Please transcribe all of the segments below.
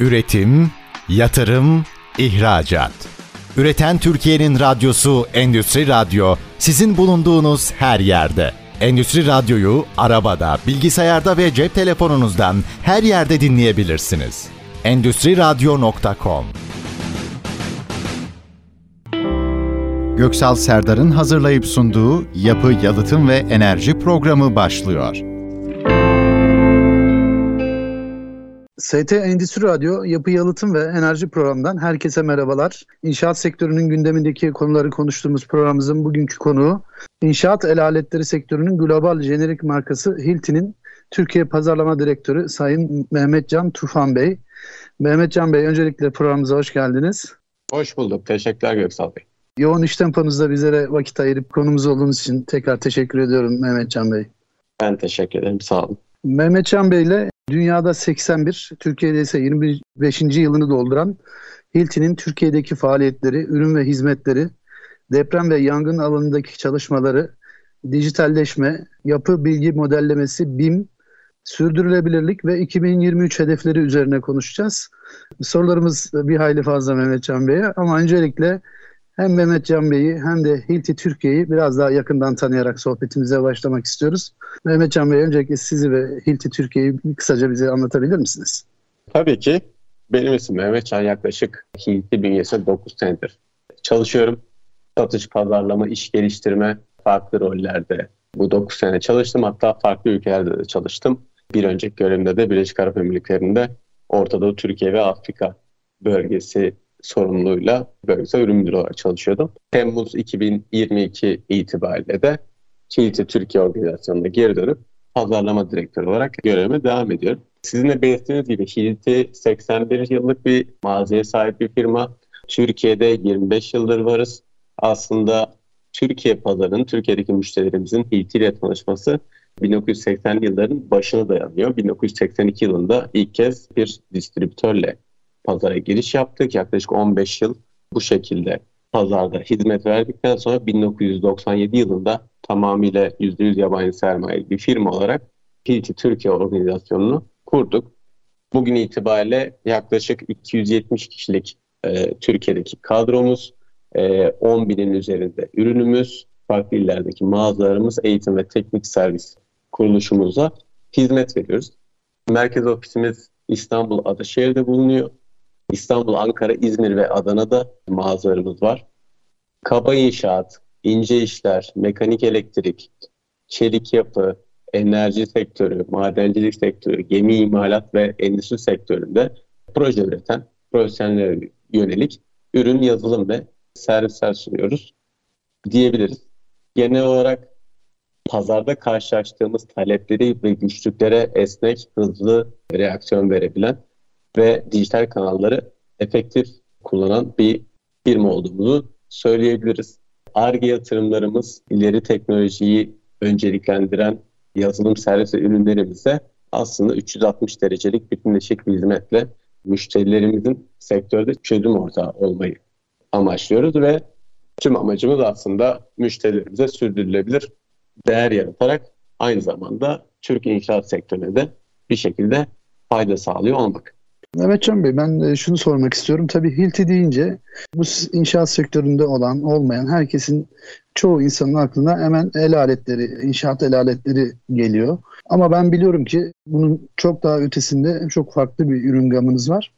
Üretim, yatırım, ihracat. Üreten Türkiye'nin radyosu Endüstri Radyo sizin bulunduğunuz her yerde. Endüstri Radyo'yu arabada, bilgisayarda ve cep telefonunuzdan her yerde dinleyebilirsiniz. Endüstri Radyo.com Göksal Serdar'ın hazırlayıp sunduğu Yapı, Yalıtım ve Enerji programı başlıyor. ST Endüstri Radyo Yapı Yalıtım ve Enerji programından herkese merhabalar. İnşaat sektörünün gündemindeki konuları konuştuğumuz programımızın bugünkü konuğu İnşaat El Aletleri sektörünün global jenerik markası Hilti'nin Türkiye Pazarlama Direktörü Sayın Mehmet Can Tufan Bey. Mehmet Can Bey öncelikle programımıza hoş geldiniz. Hoş bulduk. Teşekkürler Göksal Bey. Yoğun iş temponuzda bizlere vakit ayırıp konumuz olduğunuz için tekrar teşekkür ediyorum Mehmet Can Bey. Ben teşekkür ederim. Sağ olun. Mehmet Can Bey ile dünyada 81, Türkiye'de ise 25. yılını dolduran Hilti'nin Türkiye'deki faaliyetleri, ürün ve hizmetleri, deprem ve yangın alanındaki çalışmaları, dijitalleşme, yapı bilgi modellemesi, BIM, sürdürülebilirlik ve 2023 hedefleri üzerine konuşacağız. Sorularımız bir hayli fazla Mehmet Can Bey'e ama öncelikle hem Mehmet Can Bey'i hem de Hilti Türkiye'yi biraz daha yakından tanıyarak sohbetimize başlamak istiyoruz. Mehmet Can Bey öncelikle sizi ve Hilti Türkiye'yi kısaca bize anlatabilir misiniz? Tabii ki. Benim ismim Mehmet Can yaklaşık Hilti bünyesinde 9 senedir çalışıyorum. Satış, pazarlama, iş geliştirme farklı rollerde bu 9 sene çalıştım. Hatta farklı ülkelerde de çalıştım. Bir önceki görevimde de Birleşik Arap Emirlikleri'nde Orta Doğu, Türkiye ve Afrika bölgesi sorumluluğuyla bölgesel ürün müdürü olarak çalışıyordum. Temmuz 2022 itibariyle de Kiliti Türkiye Organizasyonu'na geri dönüp pazarlama direktörü olarak görevime devam ediyorum. Sizin de belirttiğiniz gibi Kiliti 81 yıllık bir mağazaya sahip bir firma. Türkiye'de 25 yıldır varız. Aslında Türkiye pazarının, Türkiye'deki müşterilerimizin Hilti ile tanışması 1980'li yılların başına dayanıyor. 1982 yılında ilk kez bir distribütörle pazara giriş yaptık. Yaklaşık 15 yıl bu şekilde pazarda hizmet verdikten sonra 1997 yılında tamamıyla %100 yabancı sermaye bir firma olarak PT Türkiye organizasyonunu kurduk. Bugün itibariyle yaklaşık 270 kişilik e, Türkiye'deki kadromuz, e, 10 binin üzerinde ürünümüz, farklı illerdeki mağazalarımız, eğitim ve teknik servis kuruluşumuza hizmet veriyoruz. Merkez ofisimiz İstanbul Adaşehir'de bulunuyor. İstanbul, Ankara, İzmir ve Adana'da mağazalarımız var. Kaba inşaat, ince işler, mekanik elektrik, çelik yapı, enerji sektörü, madencilik sektörü, gemi imalat ve endüstri sektöründe proje üreten profesyonellere yönelik ürün, yazılım ve servisler sunuyoruz diyebiliriz. Genel olarak pazarda karşılaştığımız talepleri ve güçlüklere esnek, hızlı reaksiyon verebilen ve dijital kanalları efektif kullanan bir firma olduğumuzu söyleyebiliriz. ARGE yatırımlarımız ileri teknolojiyi önceliklendiren yazılım servis ürünlerimize aslında 360 derecelik bütünleşik bir hizmetle müşterilerimizin sektörde çözüm ortağı olmayı amaçlıyoruz ve tüm amacımız aslında müşterilerimize sürdürülebilir değer yaratarak aynı zamanda Türk inşaat sektörüne de bir şekilde fayda sağlıyor olmak. Mehmetcan Bey ben şunu sormak istiyorum. Tabii Hilti deyince bu inşaat sektöründe olan olmayan herkesin çoğu insanın aklına hemen el aletleri, inşaat el aletleri geliyor. Ama ben biliyorum ki bunun çok daha ötesinde çok farklı bir ürün gamınız var.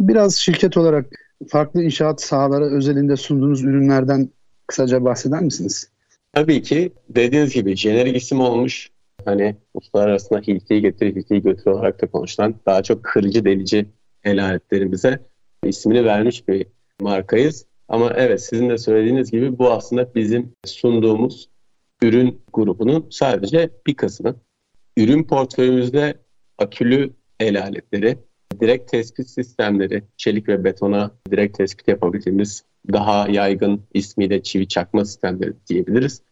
Biraz şirket olarak farklı inşaat sahaları özelinde sunduğunuz ürünlerden kısaca bahseder misiniz? Tabii ki dediğiniz gibi jenerik isim olmuş hani ustalar arasında hiltiyi getir, hiltiyi götür olarak da konuşulan daha çok kırıcı delici el aletlerimize ismini vermiş bir markayız. Ama evet sizin de söylediğiniz gibi bu aslında bizim sunduğumuz ürün grubunun sadece bir kısmı. Ürün portföyümüzde akülü el aletleri, direkt tespit sistemleri, çelik ve betona direkt tespit yapabildiğimiz daha yaygın ismiyle çivi çakma sistemleri diyebiliriz.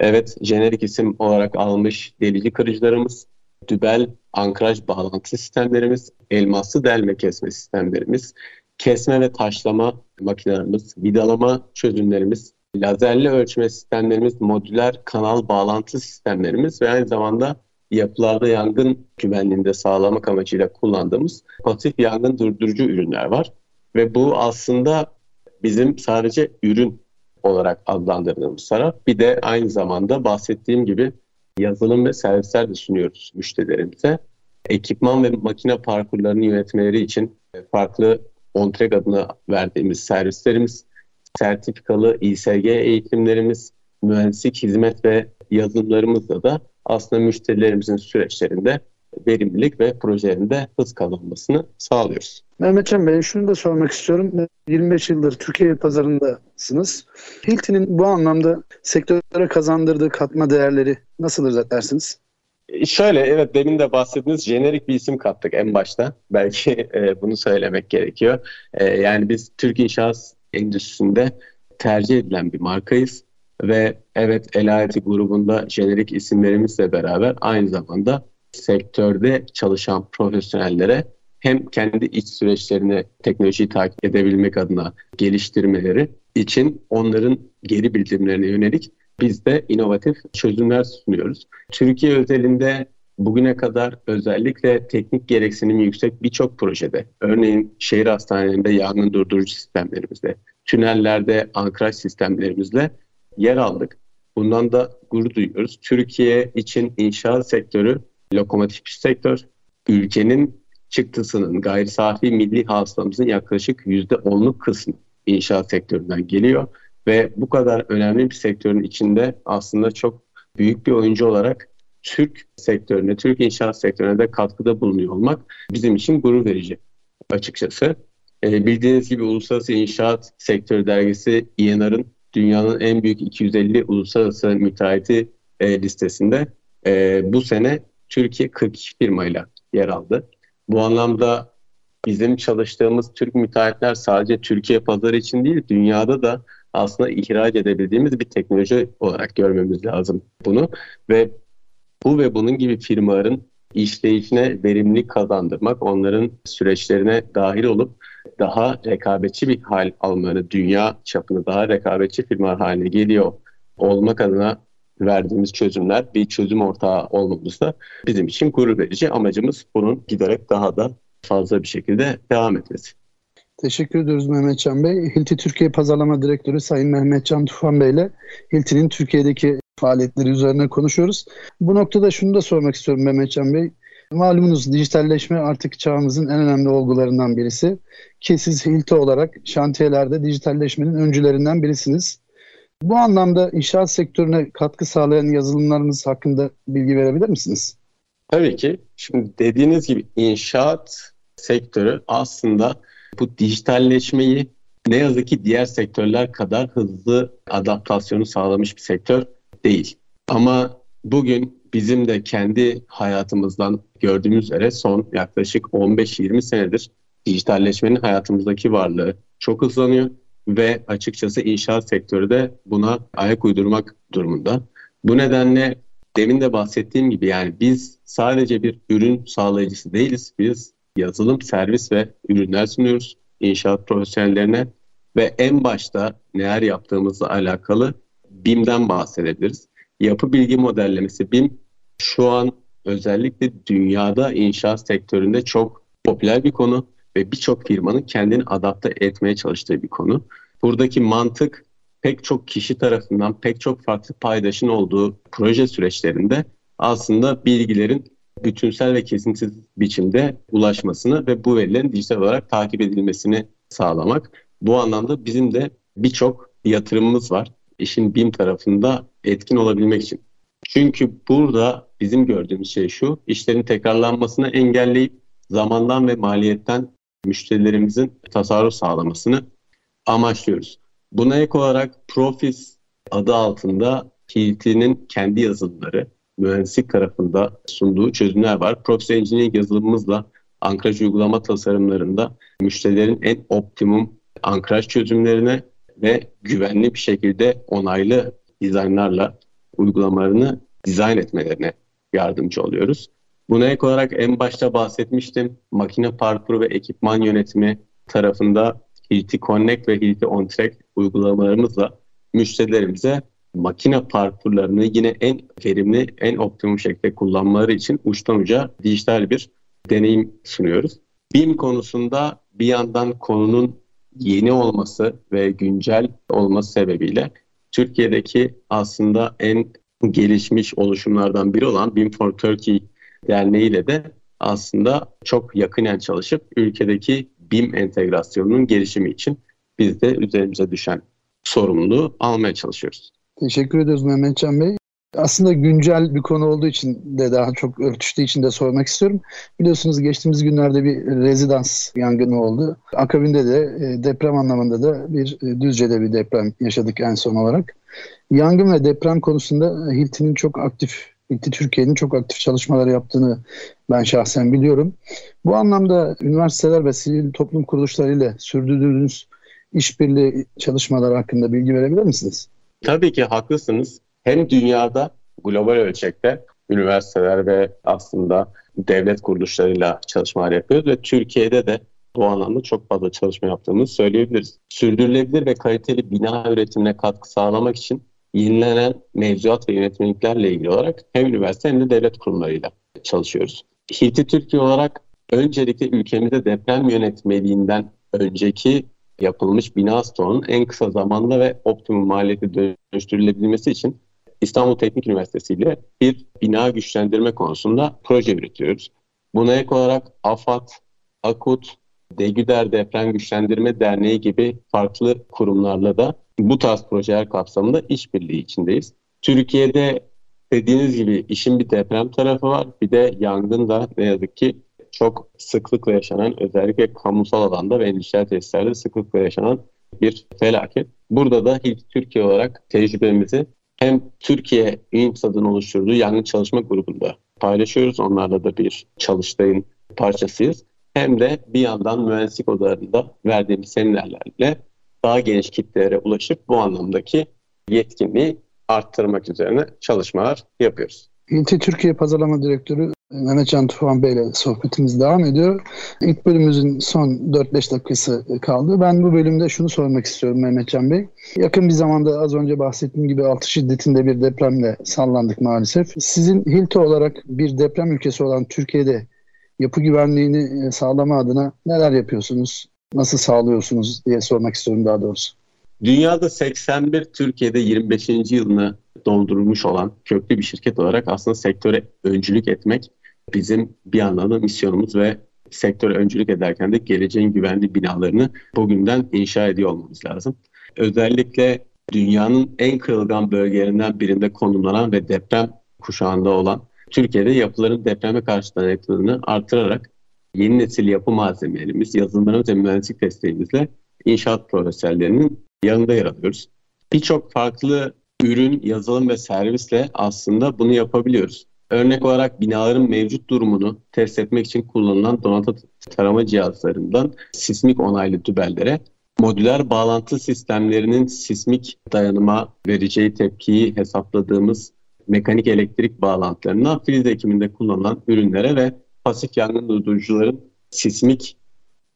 Evet, jenerik isim olarak almış delici kırıcılarımız, dübel ankraj bağlantı sistemlerimiz, elmaslı delme kesme sistemlerimiz, kesme ve taşlama makinelerimiz, vidalama çözümlerimiz, lazerli ölçme sistemlerimiz, modüler kanal bağlantı sistemlerimiz ve aynı zamanda yapılarda yangın güvenliğinde sağlamak amacıyla kullandığımız pasif yangın durdurucu ürünler var. Ve bu aslında bizim sadece ürün olarak adlandırdığımız taraf. Bir de aynı zamanda bahsettiğim gibi yazılım ve servisler de sunuyoruz müşterilerimize. Ekipman ve makine parkurlarını yönetmeleri için farklı OnTrack adına verdiğimiz servislerimiz, sertifikalı İSG eğitimlerimiz, mühendislik hizmet ve yazılımlarımızla da aslında müşterilerimizin süreçlerinde verimlilik ve projelerinde hız kazanmasını sağlıyoruz. Mehmetcan Bey şunu da sormak istiyorum. 25 yıldır Türkiye pazarındasınız. Hilti'nin bu anlamda sektöre kazandırdığı katma değerleri nasıl özetlersiniz? E, şöyle evet demin de bahsettiğiniz jenerik bir isim kattık en başta. Belki e, bunu söylemek gerekiyor. E, yani biz Türk inşaat endüstrisinde tercih edilen bir markayız. Ve evet Elayeti grubunda jenerik isimlerimizle beraber aynı zamanda sektörde çalışan profesyonellere hem kendi iç süreçlerini teknolojiyi takip edebilmek adına geliştirmeleri için onların geri bildirimlerine yönelik biz de inovatif çözümler sunuyoruz. Türkiye özelinde bugüne kadar özellikle teknik gereksinimi yüksek birçok projede, örneğin şehir hastanelerinde yangın durdurucu sistemlerimizde, tünellerde ankraj sistemlerimizle yer aldık. Bundan da gurur duyuyoruz. Türkiye için inşaat sektörü lokomotif bir sektör. Ülkenin çıktısının gayri safi milli hasılamızın yaklaşık %10'luk kısmı inşaat sektöründen geliyor. Ve bu kadar önemli bir sektörün içinde aslında çok büyük bir oyuncu olarak Türk sektörüne, Türk inşaat sektörüne de katkıda bulunuyor olmak bizim için gurur verici açıkçası. E, bildiğiniz gibi Uluslararası İnşaat Sektörü Dergisi İNR'ın dünyanın en büyük 250 uluslararası müteahhiti e, listesinde e, bu sene Türkiye 42 firmayla yer aldı. Bu anlamda bizim çalıştığımız Türk müteahhitler sadece Türkiye pazarı için değil, dünyada da aslında ihraç edebildiğimiz bir teknoloji olarak görmemiz lazım bunu. Ve bu ve bunun gibi firmaların işleyişine verimlilik kazandırmak, onların süreçlerine dahil olup daha rekabetçi bir hal almaları, dünya çapında daha rekabetçi firma haline geliyor olmak adına verdiğimiz çözümler bir çözüm ortağı olmamız da bizim için gurur verici. Amacımız bunun giderek daha da fazla bir şekilde devam etmesi. Teşekkür ediyoruz Mehmetcan Bey. Hilti Türkiye Pazarlama Direktörü Sayın Mehmetcan Tufan Bey ile Hilti'nin Türkiye'deki faaliyetleri üzerine konuşuyoruz. Bu noktada şunu da sormak istiyorum Mehmetcan Bey. Malumunuz dijitalleşme artık çağımızın en önemli olgularından birisi. Ki siz Hilti olarak şantiyelerde dijitalleşmenin öncülerinden birisiniz. Bu anlamda inşaat sektörüne katkı sağlayan yazılımlarınız hakkında bilgi verebilir misiniz? Tabii ki. Şimdi dediğiniz gibi inşaat sektörü aslında bu dijitalleşmeyi ne yazık ki diğer sektörler kadar hızlı adaptasyonu sağlamış bir sektör değil. Ama bugün bizim de kendi hayatımızdan gördüğümüz üzere son yaklaşık 15-20 senedir dijitalleşmenin hayatımızdaki varlığı çok hızlanıyor ve açıkçası inşaat sektörü de buna ayak uydurmak durumunda. Bu nedenle demin de bahsettiğim gibi yani biz sadece bir ürün sağlayıcısı değiliz. Biz yazılım, servis ve ürünler sunuyoruz inşaat profesyonellerine ve en başta neler yaptığımızla alakalı BIM'den bahsedebiliriz. Yapı bilgi modellemesi BIM şu an özellikle dünyada inşaat sektöründe çok popüler bir konu ve birçok firmanın kendini adapte etmeye çalıştığı bir konu. Buradaki mantık pek çok kişi tarafından pek çok farklı paydaşın olduğu proje süreçlerinde aslında bilgilerin bütünsel ve kesintisiz biçimde ulaşmasını ve bu verilerin dijital olarak takip edilmesini sağlamak. Bu anlamda bizim de birçok yatırımımız var işin BİM tarafında etkin olabilmek için. Çünkü burada bizim gördüğümüz şey şu, işlerin tekrarlanmasını engelleyip zamandan ve maliyetten müşterilerimizin tasarruf sağlamasını amaçlıyoruz. Buna ek olarak Profis adı altında Hilti'nin kendi yazılımları, mühendislik tarafında sunduğu çözümler var. Profis Engineering yazılımımızla ankraj uygulama tasarımlarında müşterilerin en optimum ankraj çözümlerine ve güvenli bir şekilde onaylı dizaynlarla uygulamalarını dizayn etmelerine yardımcı oluyoruz. Buna ek olarak en başta bahsetmiştim. Makine parkuru ve ekipman yönetimi tarafında Hilti Connect ve Hilti On Track uygulamalarımızla müşterilerimize makine parkurlarını yine en verimli, en optimum şekilde kullanmaları için uçtan uca dijital bir deneyim sunuyoruz. BIM konusunda bir yandan konunun yeni olması ve güncel olması sebebiyle Türkiye'deki aslında en gelişmiş oluşumlardan biri olan BIM for Turkey Derneği ile de aslında çok yakinen çalışıp ülkedeki BIM entegrasyonunun gelişimi için biz de üzerimize düşen sorumluluğu almaya çalışıyoruz. Teşekkür ediyoruz Mehmetcan Bey. Aslında güncel bir konu olduğu için de daha çok örtüştüğü için de sormak istiyorum. Biliyorsunuz geçtiğimiz günlerde bir rezidans yangını oldu. Akabinde de e, deprem anlamında da bir e, Düzce'de bir deprem yaşadık en son olarak. Yangın ve deprem konusunda Hilti'nin çok aktif, Hilti Türkiye'nin çok aktif çalışmalar yaptığını ben şahsen biliyorum. Bu anlamda üniversiteler ve sivil toplum kuruluşlarıyla sürdürdüğünüz işbirliği çalışmaları hakkında bilgi verebilir misiniz? Tabii ki haklısınız. Hem dünyada global ölçekte üniversiteler ve aslında devlet kuruluşlarıyla çalışmalar yapıyoruz ve Türkiye'de de bu anlamda çok fazla çalışma yaptığımızı söyleyebiliriz. Sürdürülebilir ve kaliteli bina üretimine katkı sağlamak için yenilenen mevzuat ve yönetmeliklerle ilgili olarak hem üniversite hem de devlet kurumlarıyla çalışıyoruz. Hilti Türkiye olarak öncelikle ülkemizde deprem yönetmeliğinden önceki yapılmış bina stoğunun en kısa zamanda ve optimum maliyeti dönüştürülebilmesi için İstanbul Teknik Üniversitesi ile bir bina güçlendirme konusunda proje üretiyoruz. Buna ek olarak AFAD, AKUT, Degüder Deprem Güçlendirme Derneği gibi farklı kurumlarla da bu tarz projeler kapsamında işbirliği içindeyiz. Türkiye'de dediğiniz gibi işin bir deprem tarafı var. Bir de yangın da ne yazık ki çok sıklıkla yaşanan özellikle kamusal alanda ve endüstriyel tesislerde sıklıkla yaşanan bir felaket. Burada da ilk Türkiye olarak tecrübemizi hem Türkiye İMSAD'ın oluşturduğu yangın çalışma grubunda paylaşıyoruz. Onlarla da bir çalıştayın parçasıyız. Hem de bir yandan mühendislik odalarında verdiğimiz seminerlerle daha geniş kitlelere ulaşıp bu anlamdaki yetkinliği arttırmak üzerine çalışmalar yapıyoruz. İlti Türkiye Pazarlama Direktörü Mehmet Can Tufan Bey ile sohbetimiz devam ediyor. İlk bölümümüzün son 4-5 dakikası kaldı. Ben bu bölümde şunu sormak istiyorum Mehmet Can Bey. Yakın bir zamanda az önce bahsettiğim gibi 6 şiddetinde bir depremle sallandık maalesef. Sizin Hilti olarak bir deprem ülkesi olan Türkiye'de yapı güvenliğini e, sağlama adına neler yapıyorsunuz? Nasıl sağlıyorsunuz diye sormak istiyorum daha doğrusu. Dünyada 81, Türkiye'de 25. yılını doldurmuş olan köklü bir şirket olarak aslında sektöre öncülük etmek bizim bir anlamda misyonumuz ve sektöre öncülük ederken de geleceğin güvenli binalarını bugünden inşa ediyor olmamız lazım. Özellikle dünyanın en kırılgan bölgelerinden birinde konumlanan ve deprem kuşağında olan Türkiye'de yapıların depreme karşı dayanıklılığını artırarak yeni nesil yapı malzemelerimiz, yazılımlarımız ve mühendislik desteğimizle inşaat profesyonellerinin yanında yer alıyoruz. Birçok farklı ürün, yazılım ve servisle aslında bunu yapabiliyoruz. Örnek olarak binaların mevcut durumunu test etmek için kullanılan donatı tarama cihazlarından sismik onaylı tübellere modüler bağlantı sistemlerinin sismik dayanıma vereceği tepkiyi hesapladığımız mekanik elektrik bağlantılarına filiz ekiminde kullanılan ürünlere ve pasif yangın durdurucuların sismik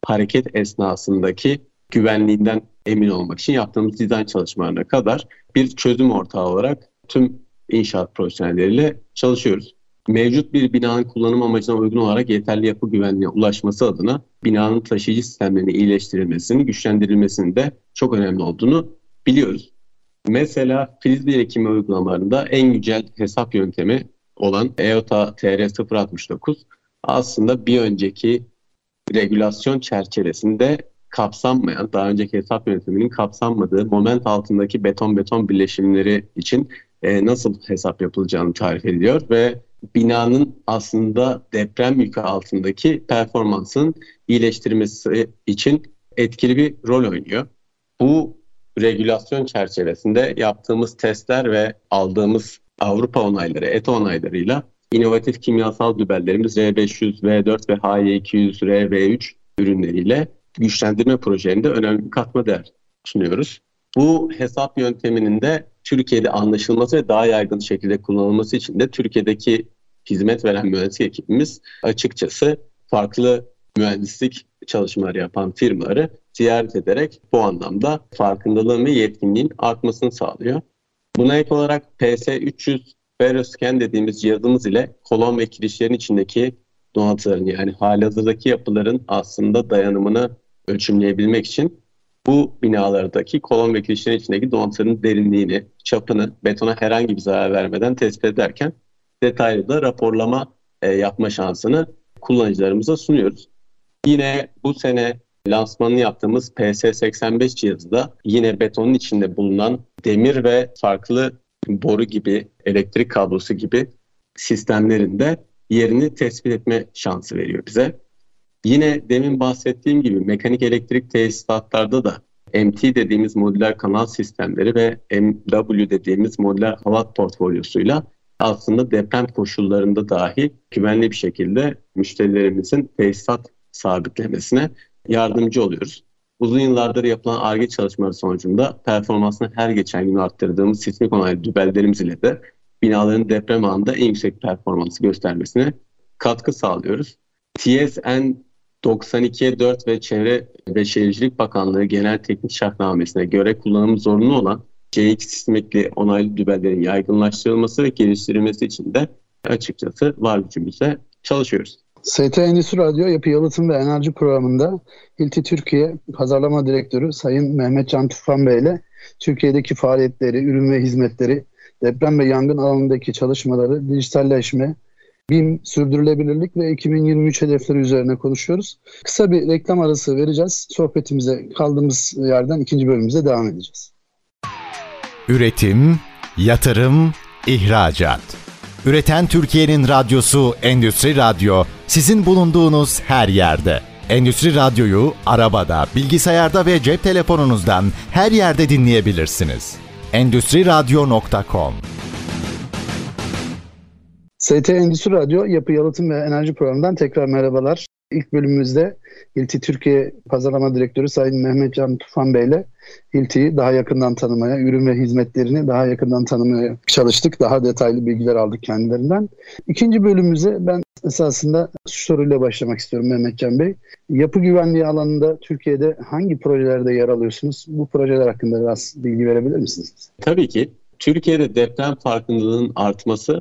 hareket esnasındaki güvenliğinden emin olmak için yaptığımız dizayn çalışmalarına kadar bir çözüm ortağı olarak tüm inşaat profesyonelleriyle çalışıyoruz. Mevcut bir binanın kullanım amacına uygun olarak yeterli yapı güvenliğine ulaşması adına binanın taşıyıcı sistemlerinin iyileştirilmesinin, güçlendirilmesinin de çok önemli olduğunu biliyoruz. Mesela filiz birikimi uygulamalarında en güncel hesap yöntemi olan EOTA TR069 aslında bir önceki regülasyon çerçevesinde kapsanmayan, daha önceki hesap yönetiminin kapsanmadığı moment altındaki beton-beton birleşimleri için e, nasıl hesap yapılacağını tarif ediyor ve binanın aslında deprem yükü altındaki performansın iyileştirmesi için etkili bir rol oynuyor. Bu regülasyon çerçevesinde yaptığımız testler ve aldığımız Avrupa onayları, ETA onaylarıyla inovatif kimyasal dübellerimiz R500, V4 ve HY200, RV3 ürünleriyle güçlendirme projelerinde önemli bir katma değer sunuyoruz. Bu hesap yönteminin de Türkiye'de anlaşılması ve daha yaygın şekilde kullanılması için de Türkiye'deki hizmet veren mühendislik ekibimiz açıkçası farklı mühendislik çalışmaları yapan firmaları ziyaret ederek bu anlamda farkındalığın ve yetkinliğin artmasını sağlıyor. Buna ek olarak PS300 Ferroscan dediğimiz cihazımız ile kolon ve kirişlerin içindeki donatıların yani halihazırdaki yapıların aslında dayanımını ölçümleyebilmek için bu binalardaki kolon ve kirişlerin içindeki donatıların derinliğini, çapını betona herhangi bir zarar vermeden tespit ederken detaylı da raporlama e, yapma şansını kullanıcılarımıza sunuyoruz. Yine bu sene lansmanını yaptığımız PS85 cihazı da yine betonun içinde bulunan demir ve farklı boru gibi, elektrik kablosu gibi sistemlerinde yerini tespit etme şansı veriyor bize. Yine demin bahsettiğim gibi mekanik elektrik tesisatlarda da MT dediğimiz modüler kanal sistemleri ve MW dediğimiz modüler halat portfolyosuyla aslında deprem koşullarında dahi güvenli bir şekilde müşterilerimizin tesisat sabitlemesine yardımcı oluyoruz. Uzun yıllardır yapılan ARGE çalışmaları sonucunda performansını her geçen gün arttırdığımız sismik onaylı dübellerimiz ile de binaların deprem anında en yüksek performansı göstermesine katkı sağlıyoruz. TSN 92'ye 4 ve Çevre ve Şehircilik Bakanlığı Genel Teknik Şartnamesi'ne göre kullanım zorunlu olan CX sismikli onaylı dübellerin yaygınlaştırılması ve geliştirilmesi için de açıkçası var gücümüzle çalışıyoruz. ST Endüstri Radyo Yapı Yalıtım ve Enerji Programı'nda Hilti Türkiye Pazarlama Direktörü Sayın Mehmet Can Tufan Bey ile Türkiye'deki faaliyetleri, ürün ve hizmetleri, deprem ve yangın alanındaki çalışmaları, dijitalleşme, BİM, sürdürülebilirlik ve 2023 hedefleri üzerine konuşuyoruz. Kısa bir reklam arası vereceğiz. Sohbetimize kaldığımız yerden ikinci bölümümüze devam edeceğiz. Üretim, yatırım, ihracat. Üreten Türkiye'nin radyosu Endüstri Radyo sizin bulunduğunuz her yerde. Endüstri Radyo'yu arabada, bilgisayarda ve cep telefonunuzdan her yerde dinleyebilirsiniz. Endüstri Radyo.com ST Endüstri Radyo Yapı Yalıtım ve Enerji Programı'ndan tekrar merhabalar. İlk bölümümüzde İlti Türkiye Pazarlama Direktörü Sayın Mehmet Can Tufan Bey ile İlti'yi daha yakından tanımaya, ürün ve hizmetlerini daha yakından tanımaya çalıştık. Daha detaylı bilgiler aldık kendilerinden. İkinci bölümümüze ben esasında şu soruyla başlamak istiyorum Mehmet Can Bey. Yapı güvenliği alanında Türkiye'de hangi projelerde yer alıyorsunuz? Bu projeler hakkında biraz bilgi verebilir misiniz? Tabii ki. Türkiye'de deprem farkındalığının artması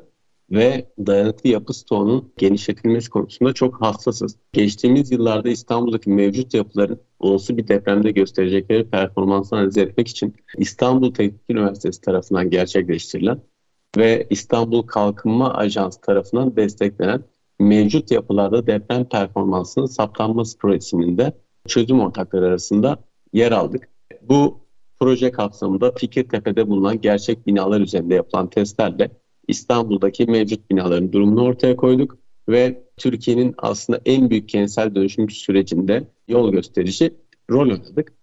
ve dayanıklı yapı stoğunun genişletilmesi konusunda çok hassasız. Geçtiğimiz yıllarda İstanbul'daki mevcut yapıların olası bir depremde gösterecekleri performansı analiz etmek için İstanbul Teknik Üniversitesi tarafından gerçekleştirilen ve İstanbul Kalkınma Ajansı tarafından desteklenen mevcut yapılarda deprem performansının saptanması projesinde çözüm ortakları arasında yer aldık. Bu proje kapsamında Fikirtepe'de bulunan gerçek binalar üzerinde yapılan testlerle İstanbul'daki mevcut binaların durumunu ortaya koyduk ve Türkiye'nin aslında en büyük kentsel dönüşüm sürecinde yol gösterici rol oynadık.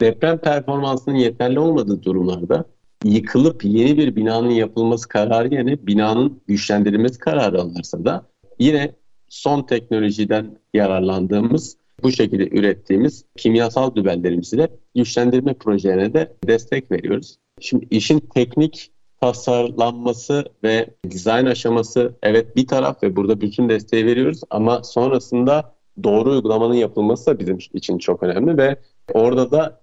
Deprem performansının yeterli olmadığı durumlarda yıkılıp yeni bir binanın yapılması kararı yerine binanın güçlendirilmesi kararı alınırsa da yine son teknolojiden yararlandığımız bu şekilde ürettiğimiz kimyasal dübellerimizle güçlendirme projelerine de destek veriyoruz. Şimdi işin teknik tasarlanması ve dizayn aşaması evet bir taraf ve burada bütün desteği veriyoruz ama sonrasında doğru uygulamanın yapılması da bizim için çok önemli ve orada da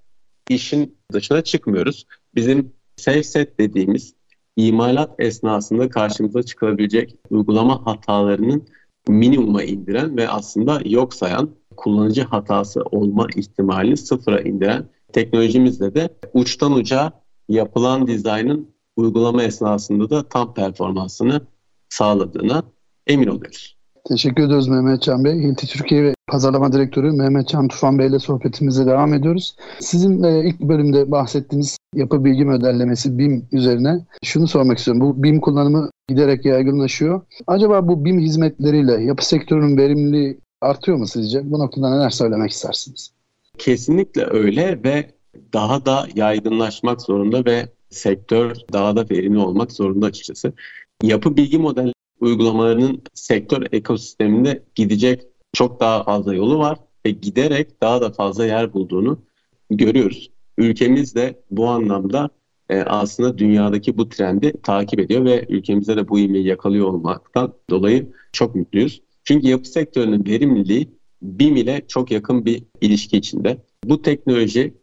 işin dışına çıkmıyoruz. Bizim safe set dediğimiz imalat esnasında karşımıza çıkabilecek uygulama hatalarının minimuma indiren ve aslında yok sayan kullanıcı hatası olma ihtimalini sıfıra indiren teknolojimizle de uçtan uca yapılan dizaynın uygulama esnasında da tam performansını sağladığına emin oluyoruz. Teşekkür ediyoruz Mehmet Can Bey. Hilti Türkiye ve Pazarlama Direktörü Mehmet Can Tufan Bey ile sohbetimize devam ediyoruz. Sizin e, ilk bölümde bahsettiğiniz yapı bilgi modellemesi BIM üzerine şunu sormak istiyorum. Bu BIM kullanımı giderek yaygınlaşıyor. Acaba bu BIM hizmetleriyle yapı sektörünün verimliliği artıyor mu sizce? Bu noktada neler söylemek istersiniz? Kesinlikle öyle ve daha da yaygınlaşmak zorunda ve sektör daha da verimli olmak zorunda açıkçası. Yapı bilgi model uygulamalarının sektör ekosisteminde gidecek çok daha fazla yolu var ve giderek daha da fazla yer bulduğunu görüyoruz. Ülkemiz de bu anlamda e, aslında dünyadaki bu trendi takip ediyor ve ülkemizde de bu ilmeği yakalıyor olmaktan dolayı çok mutluyuz. Çünkü yapı sektörünün verimliliği BİM ile çok yakın bir ilişki içinde. Bu teknoloji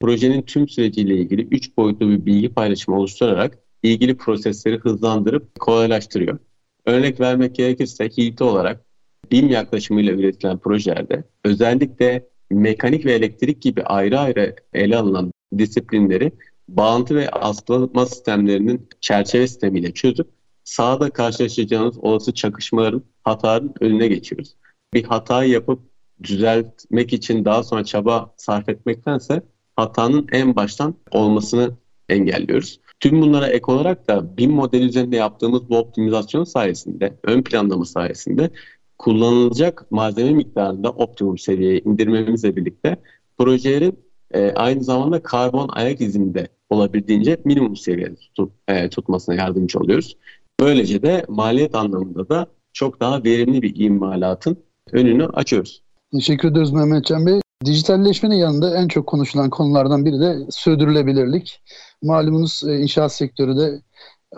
projenin tüm süreciyle ilgili 3 boyutlu bir bilgi paylaşımı oluşturarak ilgili prosesleri hızlandırıp kolaylaştırıyor. Örnek vermek gerekirse Hilti olarak BİM yaklaşımıyla üretilen projelerde özellikle mekanik ve elektrik gibi ayrı ayrı ele alınan disiplinleri bağıntı ve askılama sistemlerinin çerçeve sistemiyle çözüp sahada karşılaşacağınız olası çakışmaların, hataların önüne geçiyoruz. Bir hatayı yapıp düzeltmek için daha sonra çaba sarf etmektense hatanın en baştan olmasını engelliyoruz. Tüm bunlara ek olarak da BIM modeli üzerinde yaptığımız bu optimizasyon sayesinde, ön planlama sayesinde kullanılacak malzeme miktarında optimum seviyeye indirmemizle birlikte projelerin e, aynı zamanda karbon ayak izinde olabildiğince minimum seviyede tut, e, tutmasına yardımcı oluyoruz. Böylece de maliyet anlamında da çok daha verimli bir imalatın önünü açıyoruz. Teşekkür ederiz Mehmetcan Bey. Dijitalleşmenin yanında en çok konuşulan konulardan biri de sürdürülebilirlik. Malumunuz e, inşaat sektörü de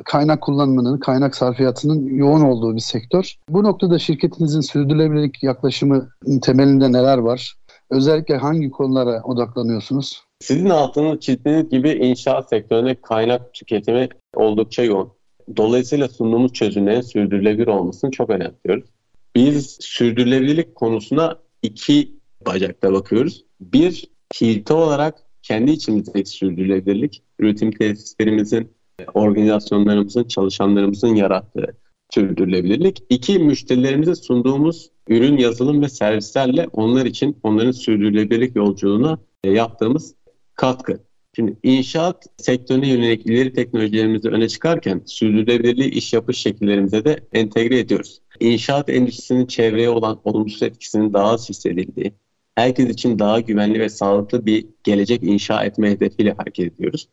kaynak kullanımının, kaynak sarfiyatının yoğun olduğu bir sektör. Bu noktada şirketinizin sürdürülebilirlik yaklaşımı temelinde neler var? Özellikle hangi konulara odaklanıyorsunuz? Sizin altını çizdiğiniz gibi inşaat sektöründe kaynak tüketimi oldukça yoğun. Dolayısıyla sunduğumuz çözümlerin sürdürülebilir olmasını çok önemliyoruz. Biz sürdürülebilirlik konusuna iki bacakta bakıyoruz. Bir, hilti olarak kendi içimizdeki sürdürülebilirlik, üretim tesislerimizin, organizasyonlarımızın, çalışanlarımızın yarattığı sürdürülebilirlik. İki, müşterilerimize sunduğumuz ürün, yazılım ve servislerle onlar için onların sürdürülebilirlik yolculuğuna yaptığımız katkı. Şimdi inşaat sektörüne yönelik ileri teknolojilerimizi öne çıkarken sürdürülebilirliği iş yapış şekillerimize de entegre ediyoruz. İnşaat endüstrisinin çevreye olan olumsuz etkisinin daha az hissedildiği, herkes için daha güvenli ve sağlıklı bir gelecek inşa etme hedefiyle hareket ediyoruz.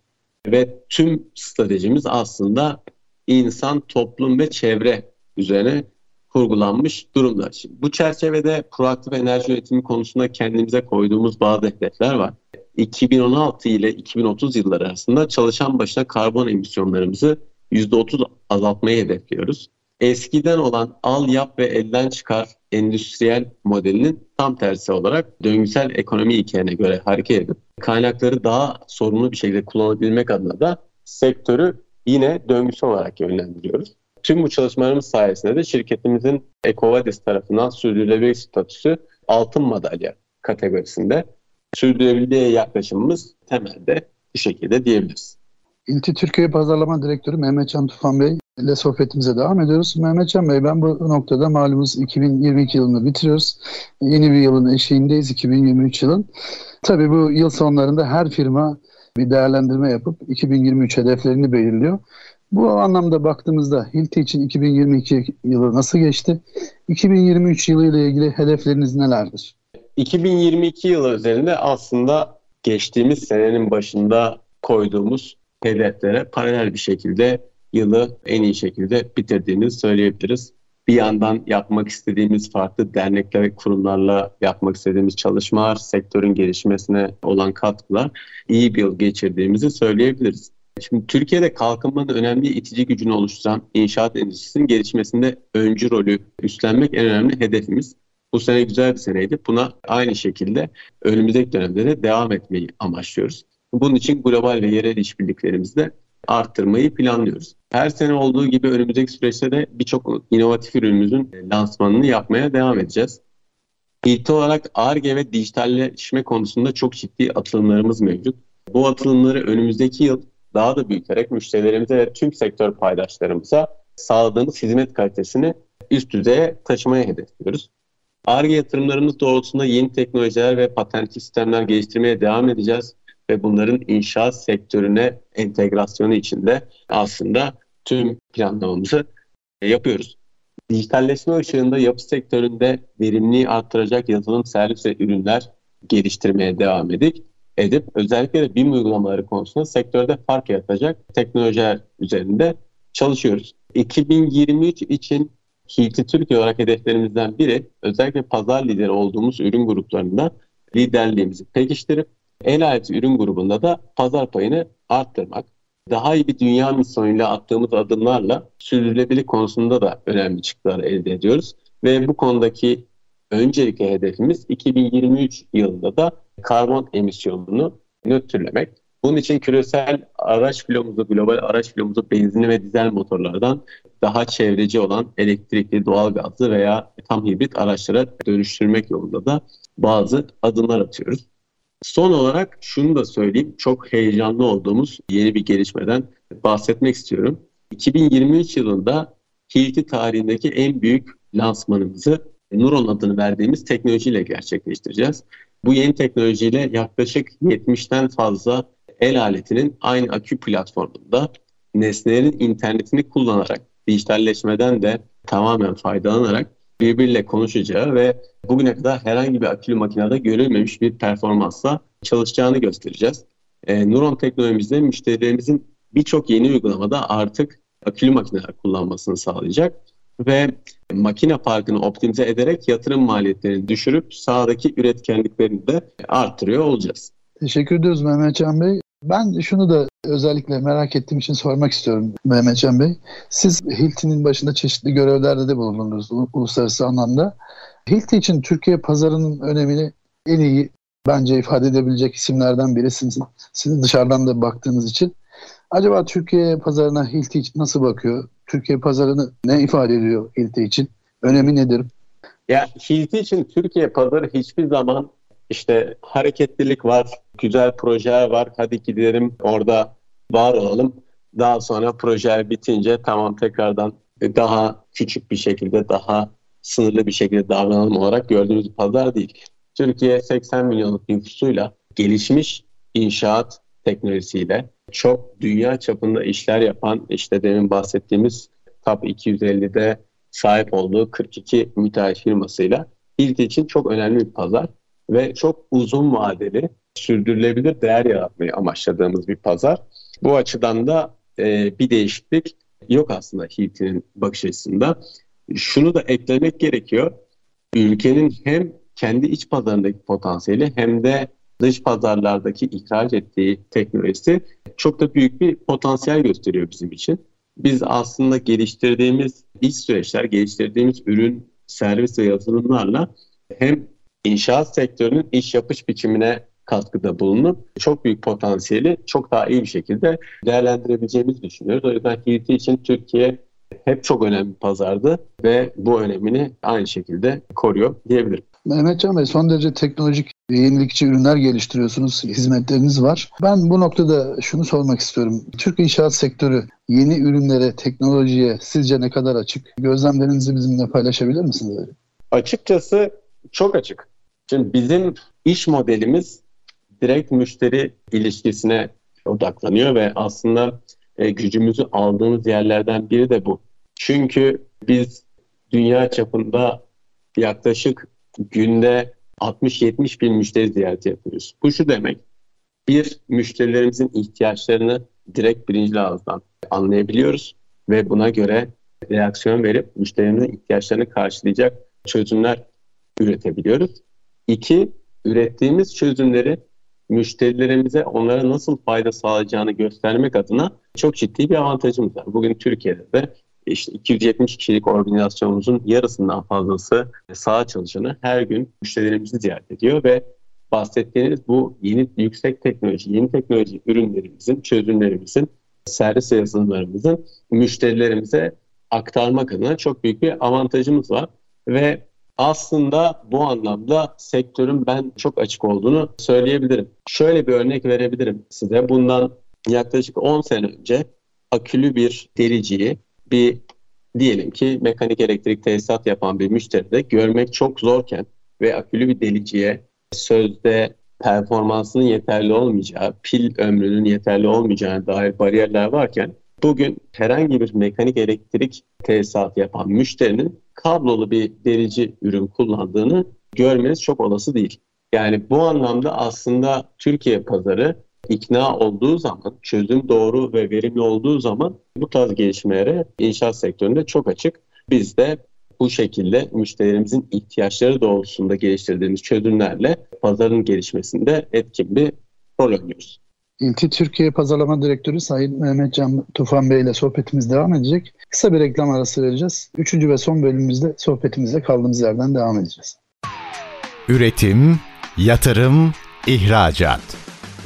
Ve tüm stratejimiz aslında insan, toplum ve çevre üzerine kurgulanmış durumda. Şimdi bu çerçevede proaktif enerji üretimi konusunda kendimize koyduğumuz bazı hedefler var. 2016 ile 2030 yılları arasında çalışan başına karbon emisyonlarımızı %30 azaltmayı hedefliyoruz. Eskiden olan al yap ve elden çıkar endüstriyel modelinin tam tersi olarak döngüsel ekonomi hikayene göre hareket edip kaynakları daha sorumlu bir şekilde kullanabilmek adına da sektörü yine döngüsel olarak yönlendiriyoruz. Tüm bu çalışmalarımız sayesinde de şirketimizin EcoVadis tarafından sürdürülebilir statüsü altın madalya kategorisinde sürdürülebilirliğe yaklaşımımız temelde bu şekilde diyebiliriz. İlti Türkiye Pazarlama Direktörü Mehmet Can Tufan Bey ile sohbetimize devam ediyoruz. Mehmet Can Bey ben bu noktada malumunuz 2022 yılını bitiriyoruz. Yeni bir yılın eşiğindeyiz 2023 yılın. Tabii bu yıl sonlarında her firma bir değerlendirme yapıp 2023 hedeflerini belirliyor. Bu anlamda baktığımızda Hilti için 2022 yılı nasıl geçti? 2023 yılı ile ilgili hedefleriniz nelerdir? 2022 yılı üzerinde aslında geçtiğimiz senenin başında koyduğumuz hedeflere paralel bir şekilde yılı en iyi şekilde bitirdiğimizi söyleyebiliriz. Bir yandan yapmak istediğimiz farklı dernekler ve kurumlarla yapmak istediğimiz çalışmalar, sektörün gelişmesine olan katkılar iyi bir yıl geçirdiğimizi söyleyebiliriz. Şimdi Türkiye'de kalkınmanın önemli itici gücünü oluşturan inşaat endüstrisinin gelişmesinde öncü rolü üstlenmek en önemli hedefimiz. Bu sene güzel bir seneydi. Buna aynı şekilde önümüzdeki dönemde de devam etmeyi amaçlıyoruz. Bunun için global ve yerel işbirliklerimizi de arttırmayı planlıyoruz. Her sene olduğu gibi önümüzdeki süreçte de birçok inovatif ürünümüzün lansmanını yapmaya devam edeceğiz. İlk olarak ARGE ve dijitalleşme konusunda çok ciddi atılımlarımız mevcut. Bu atılımları önümüzdeki yıl daha da büyüterek müşterilerimize ve tüm sektör paydaşlarımıza sağladığımız hizmet kalitesini üst düzeye taşımaya hedefliyoruz. ARGE yatırımlarımız doğrultusunda yeni teknolojiler ve patentli sistemler geliştirmeye devam edeceğiz ve bunların inşaat sektörüne entegrasyonu içinde aslında tüm planlamamızı yapıyoruz. Dijitalleşme ışığında yapı sektöründe verimliliği arttıracak yazılım, servis ve ürünler geliştirmeye devam edik. Edip özellikle de BIM uygulamaları konusunda sektörde fark yaratacak teknolojiler üzerinde çalışıyoruz. 2023 için Hilti Türkiye olarak hedeflerimizden biri özellikle pazar lideri olduğumuz ürün gruplarında liderliğimizi pekiştirip el aletü ürün grubunda da pazar payını arttırmak. Daha iyi bir dünya misyonuyla attığımız adımlarla sürdürülebilirlik konusunda da önemli çıktılar elde ediyoruz. Ve bu konudaki öncelikli hedefimiz 2023 yılında da karbon emisyonunu nötrlemek. Bunun için küresel araç filomuzu, global araç filomuzu benzinli ve dizel motorlardan daha çevreci olan elektrikli, doğal gazlı veya tam hibrit araçlara dönüştürmek yolunda da bazı adımlar atıyoruz. Son olarak şunu da söyleyeyim. Çok heyecanlı olduğumuz yeni bir gelişmeden bahsetmek istiyorum. 2023 yılında Hilti tarihindeki en büyük lansmanımızı Nuron adını verdiğimiz teknolojiyle gerçekleştireceğiz. Bu yeni teknolojiyle yaklaşık 70'ten fazla el aletinin aynı akü platformunda nesnelerin internetini kullanarak dijitalleşmeden de tamamen faydalanarak birbiriyle konuşacağı ve bugüne kadar herhangi bir akülü makinede görülmemiş bir performansla çalışacağını göstereceğiz. E, Nuron teknolojimizde müşterilerimizin birçok yeni uygulamada artık akülü makineler kullanmasını sağlayacak ve makine parkını optimize ederek yatırım maliyetlerini düşürüp sahadaki üretkenliklerini de artırıyor olacağız. Teşekkür ediyoruz Mehmetcan Bey. Ben şunu da özellikle merak ettiğim için sormak istiyorum Mehmetcan Bey. Siz Hilti'nin başında çeşitli görevlerde de bulundunuz uluslararası anlamda. Hilti için Türkiye pazarının önemini en iyi bence ifade edebilecek isimlerden birisiniz. Sizin dışarıdan da baktığınız için. Acaba Türkiye pazarına Hilti nasıl bakıyor? Türkiye pazarını ne ifade ediyor Hilti için? Önemi nedir? Ya Hilti için Türkiye pazarı hiçbir zaman işte hareketlilik var, güzel projeler var. Hadi gidelim orada var olalım. Daha sonra projeler bitince tamam tekrardan daha küçük bir şekilde, daha sınırlı bir şekilde davranalım olarak gördüğümüz bir pazar değil. Türkiye 80 milyonluk nüfusuyla gelişmiş inşaat teknolojisiyle çok dünya çapında işler yapan işte demin bahsettiğimiz Top 250'de sahip olduğu 42 müteahhit firmasıyla ilk için çok önemli bir pazar ve çok uzun vadeli sürdürülebilir değer yaratmayı amaçladığımız bir pazar. Bu açıdan da e, bir değişiklik yok aslında Hilti'nin bakış açısında. Şunu da eklemek gerekiyor. Ülkenin hem kendi iç pazarındaki potansiyeli hem de dış pazarlardaki ihraç ettiği teknolojisi çok da büyük bir potansiyel gösteriyor bizim için. Biz aslında geliştirdiğimiz iç süreçler, geliştirdiğimiz ürün, servis ve yazılımlarla hem inşaat sektörünün iş yapış biçimine katkıda bulunup çok büyük potansiyeli çok daha iyi bir şekilde değerlendirebileceğimizi düşünüyoruz. O yüzden Hilti için Türkiye hep çok önemli pazardı ve bu önemini aynı şekilde koruyor diyebilirim. Mehmetcan Bey son derece teknolojik yenilikçi ürünler geliştiriyorsunuz, hizmetleriniz var. Ben bu noktada şunu sormak istiyorum. Türk inşaat sektörü yeni ürünlere, teknolojiye sizce ne kadar açık? Gözlemlerinizi bizimle paylaşabilir misiniz? Açıkçası çok açık. Şimdi bizim iş modelimiz direkt müşteri ilişkisine odaklanıyor ve aslında e, gücümüzü aldığımız yerlerden biri de bu. Çünkü biz dünya çapında yaklaşık günde 60-70 bin müşteri ziyareti yapıyoruz. Bu şu demek. Bir, müşterilerimizin ihtiyaçlarını direkt birinci ağızdan anlayabiliyoruz ve buna göre reaksiyon verip müşterilerimizin ihtiyaçlarını karşılayacak çözümler üretebiliyoruz. İki, ürettiğimiz çözümleri müşterilerimize onlara nasıl fayda sağlayacağını göstermek adına çok ciddi bir avantajımız var. Bugün Türkiye'de de işte 270 kişilik organizasyonumuzun yarısından fazlası saha çalışanı her gün müşterilerimizi ziyaret ediyor ve bahsettiğiniz bu yeni yüksek teknoloji, yeni teknoloji ürünlerimizin, çözümlerimizin, servis yazılımlarımızın müşterilerimize aktarmak adına çok büyük bir avantajımız var. Ve aslında bu anlamda sektörün ben çok açık olduğunu söyleyebilirim. Şöyle bir örnek verebilirim size. Bundan yaklaşık 10 sene önce akülü bir dericiyi bir diyelim ki mekanik elektrik tesisat yapan bir müşteride görmek çok zorken ve akülü bir deliciye sözde performansının yeterli olmayacağı, pil ömrünün yeterli olmayacağına dair bariyerler varken bugün herhangi bir mekanik elektrik tesisat yapan müşterinin kablolu bir derici ürün kullandığını görmeniz çok olası değil. Yani bu anlamda aslında Türkiye pazarı ikna olduğu zaman, çözüm doğru ve verimli olduğu zaman bu tarz gelişmelere inşaat sektöründe çok açık. Biz de bu şekilde müşterilerimizin ihtiyaçları doğrultusunda geliştirdiğimiz çözümlerle pazarın gelişmesinde etkin bir rol oynuyoruz. İlti Türkiye Pazarlama Direktörü Sayın Mehmet Can Tufan Bey ile sohbetimiz devam edecek. Kısa bir reklam arası vereceğiz. Üçüncü ve son bölümümüzde sohbetimize kaldığımız yerden devam edeceğiz. Üretim, yatırım, ihracat.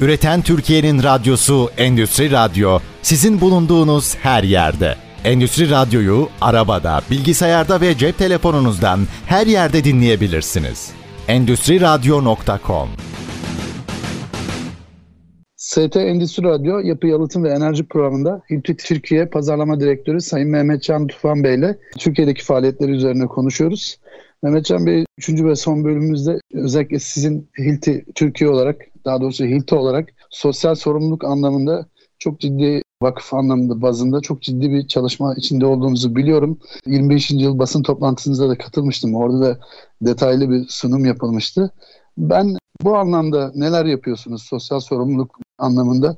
Üreten Türkiye'nin radyosu Endüstri Radyo sizin bulunduğunuz her yerde. Endüstri Radyo'yu arabada, bilgisayarda ve cep telefonunuzdan her yerde dinleyebilirsiniz. Endüstri Radyo.com ST Endüstri Radyo Yapı Yalıtım ve Enerji Programı'nda Hilti Türkiye Pazarlama Direktörü Sayın Mehmetcan Tufan Bey ile Türkiye'deki faaliyetleri üzerine konuşuyoruz. Mehmetcan Bey 3. ve son bölümümüzde özellikle sizin Hilti Türkiye olarak daha doğrusu Hilti olarak sosyal sorumluluk anlamında çok ciddi vakıf anlamında bazında çok ciddi bir çalışma içinde olduğunuzu biliyorum. 25. yıl basın toplantısınıza da katılmıştım. Orada da detaylı bir sunum yapılmıştı. Ben bu anlamda neler yapıyorsunuz sosyal sorumluluk anlamında?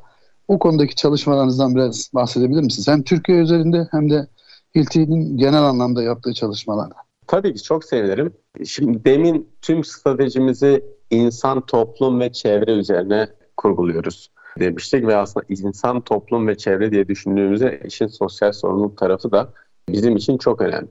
O konudaki çalışmalarınızdan biraz bahsedebilir misiniz? Hem Türkiye üzerinde hem de Hilti'nin genel anlamda yaptığı çalışmalarda. Tabii ki çok sevinirim. Şimdi demin tüm stratejimizi insan, toplum ve çevre üzerine kurguluyoruz demiştik ve aslında insan, toplum ve çevre diye düşündüğümüzde işin sosyal sorumluluk tarafı da bizim için çok önemli.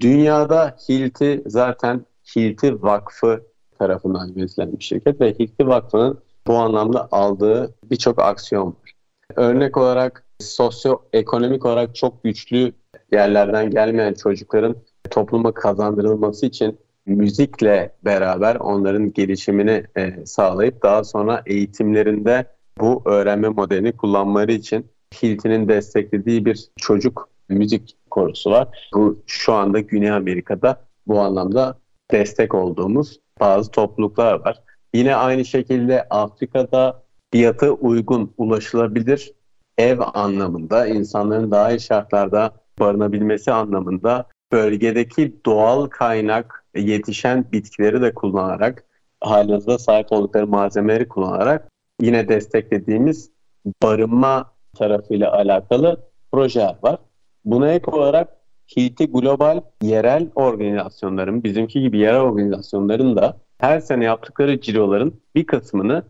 Dünyada Hilti zaten Hilti Vakfı tarafından yönetilen bir şirket ve Hilti Vakfı'nın bu anlamda aldığı birçok aksiyon var. Örnek olarak sosyoekonomik olarak çok güçlü yerlerden gelmeyen çocukların topluma kazandırılması için müzikle beraber onların gelişimini e, sağlayıp daha sonra eğitimlerinde bu öğrenme modelini kullanmaları için Hilton'in desteklediği bir çocuk müzik korosu var. Bu şu anda Güney Amerika'da bu anlamda destek olduğumuz bazı topluluklar var. Yine aynı şekilde Afrika'da fiyatı uygun, ulaşılabilir ev anlamında insanların daha iyi şartlarda barınabilmesi anlamında bölgedeki doğal kaynak yetişen bitkileri de kullanarak halihazırda sahip oldukları malzemeleri kullanarak yine desteklediğimiz barınma tarafıyla alakalı projeler var. Buna ek olarak Hilti Global yerel organizasyonların, bizimki gibi yerel organizasyonların da her sene yaptıkları ciroların bir kısmını